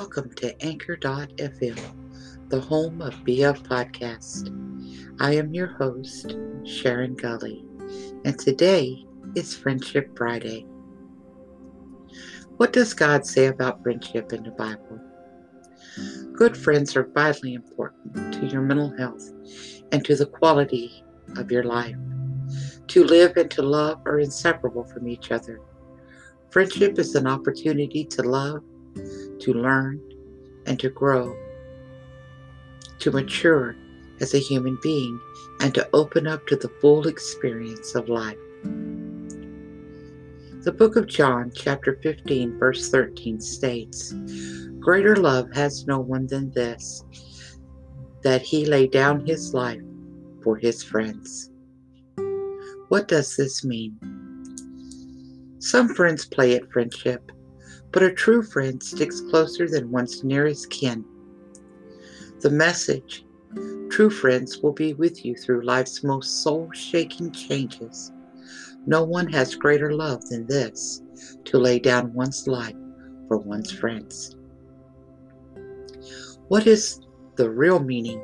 Welcome to Anchor.fm, the home of BF Podcast. I am your host, Sharon Gully, and today is Friendship Friday. What does God say about friendship in the Bible? Good friends are vitally important to your mental health and to the quality of your life. To live and to love are inseparable from each other. Friendship is an opportunity to love to learn, and to grow, to mature as a human being, and to open up to the full experience of life. The book of John, chapter 15, verse 13 states Greater love has no one than this, that he lay down his life for his friends. What does this mean? Some friends play at friendship but a true friend sticks closer than one's nearest kin. The message True friends will be with you through life's most soul shaking changes. No one has greater love than this to lay down one's life for one's friends. What is the real meaning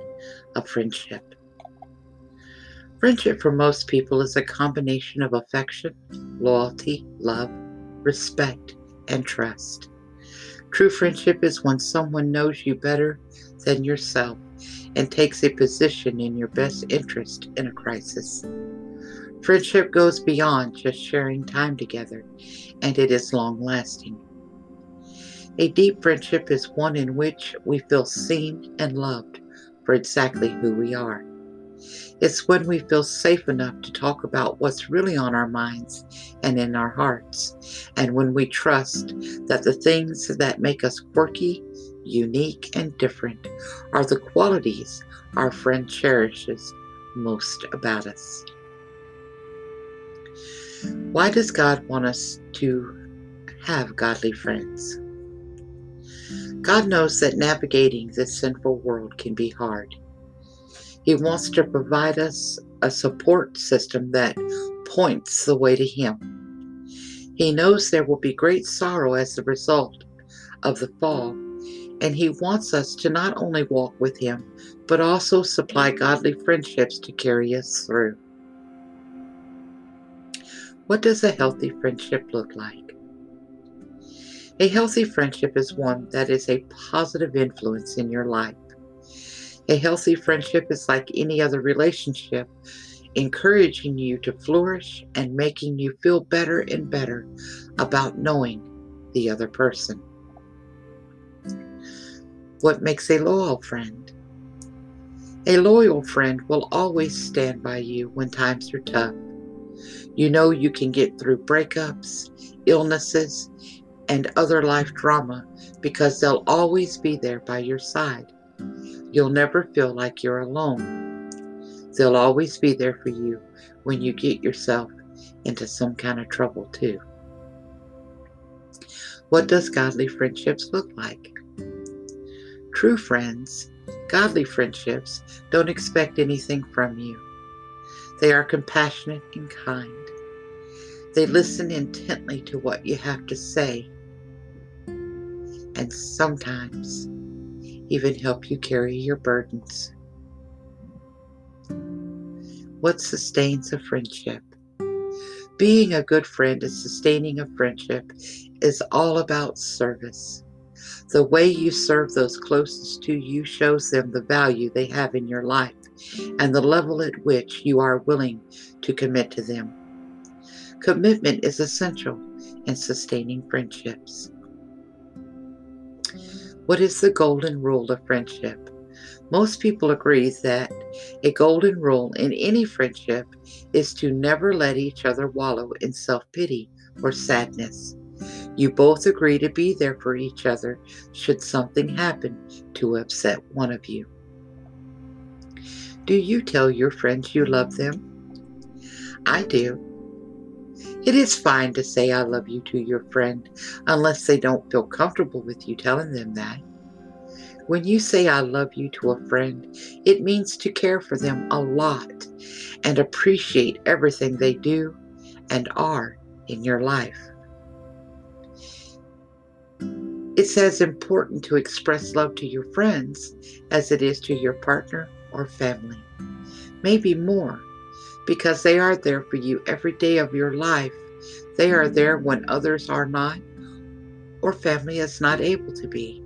of friendship? Friendship for most people is a combination of affection, loyalty, love, respect, and trust. True friendship is when someone knows you better than yourself and takes a position in your best interest in a crisis. Friendship goes beyond just sharing time together, and it is long lasting. A deep friendship is one in which we feel seen and loved for exactly who we are. It's when we feel safe enough to talk about what's really on our minds and in our hearts, and when we trust that the things that make us quirky, unique, and different are the qualities our friend cherishes most about us. Why does God want us to have godly friends? God knows that navigating this sinful world can be hard. He wants to provide us a support system that points the way to Him. He knows there will be great sorrow as a result of the fall, and He wants us to not only walk with Him, but also supply godly friendships to carry us through. What does a healthy friendship look like? A healthy friendship is one that is a positive influence in your life. A healthy friendship is like any other relationship, encouraging you to flourish and making you feel better and better about knowing the other person. What makes a loyal friend? A loyal friend will always stand by you when times are tough. You know you can get through breakups, illnesses, and other life drama because they'll always be there by your side. You'll never feel like you're alone. They'll always be there for you when you get yourself into some kind of trouble, too. What does godly friendships look like? True friends, godly friendships, don't expect anything from you. They are compassionate and kind. They listen intently to what you have to say. And sometimes even help you carry your burdens. What sustains a friendship? Being a good friend and sustaining a friendship is all about service. The way you serve those closest to you shows them the value they have in your life and the level at which you are willing to commit to them. Commitment is essential in sustaining friendships. What is the golden rule of friendship? Most people agree that a golden rule in any friendship is to never let each other wallow in self pity or sadness. You both agree to be there for each other should something happen to upset one of you. Do you tell your friends you love them? I do. It is fine to say I love you to your friend unless they don't feel comfortable with you telling them that. When you say I love you to a friend, it means to care for them a lot and appreciate everything they do and are in your life. It's as important to express love to your friends as it is to your partner or family. Maybe more, because they are there for you every day of your life. They are there mm-hmm. when others are not, or family is not able to be.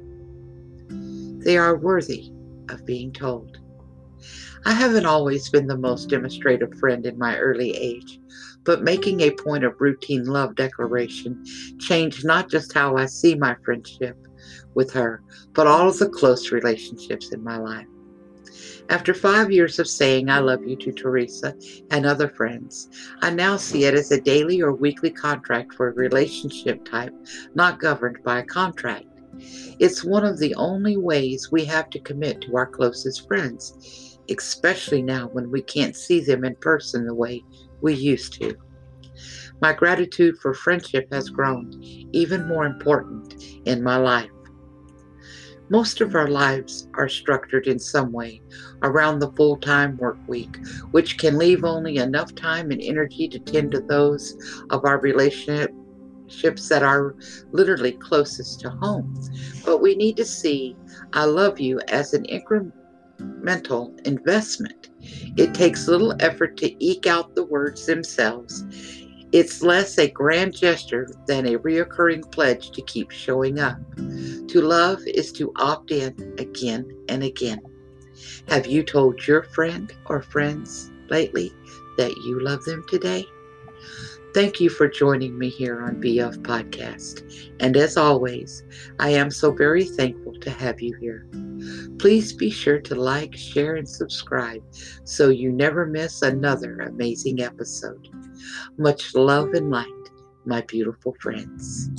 They are worthy of being told. I haven't always been the most demonstrative friend in my early age, but making a point of routine love declaration changed not just how I see my friendship with her, but all of the close relationships in my life. After five years of saying I love you to Teresa and other friends, I now see it as a daily or weekly contract for a relationship type not governed by a contract. It's one of the only ways we have to commit to our closest friends especially now when we can't see them in person the way we used to. My gratitude for friendship has grown even more important in my life. Most of our lives are structured in some way around the full time work week, which can leave only enough time and energy to tend to those of our relationships that are literally closest to home. But we need to see I love you as an incremental investment. It takes little effort to eke out the words themselves. It's less a grand gesture than a reoccurring pledge to keep showing up. To love is to opt in again and again. Have you told your friend or friends lately that you love them today? Thank you for joining me here on BF Podcast. And as always, I am so very thankful to have you here. Please be sure to like, share, and subscribe so you never miss another amazing episode. Much love and light, my beautiful friends.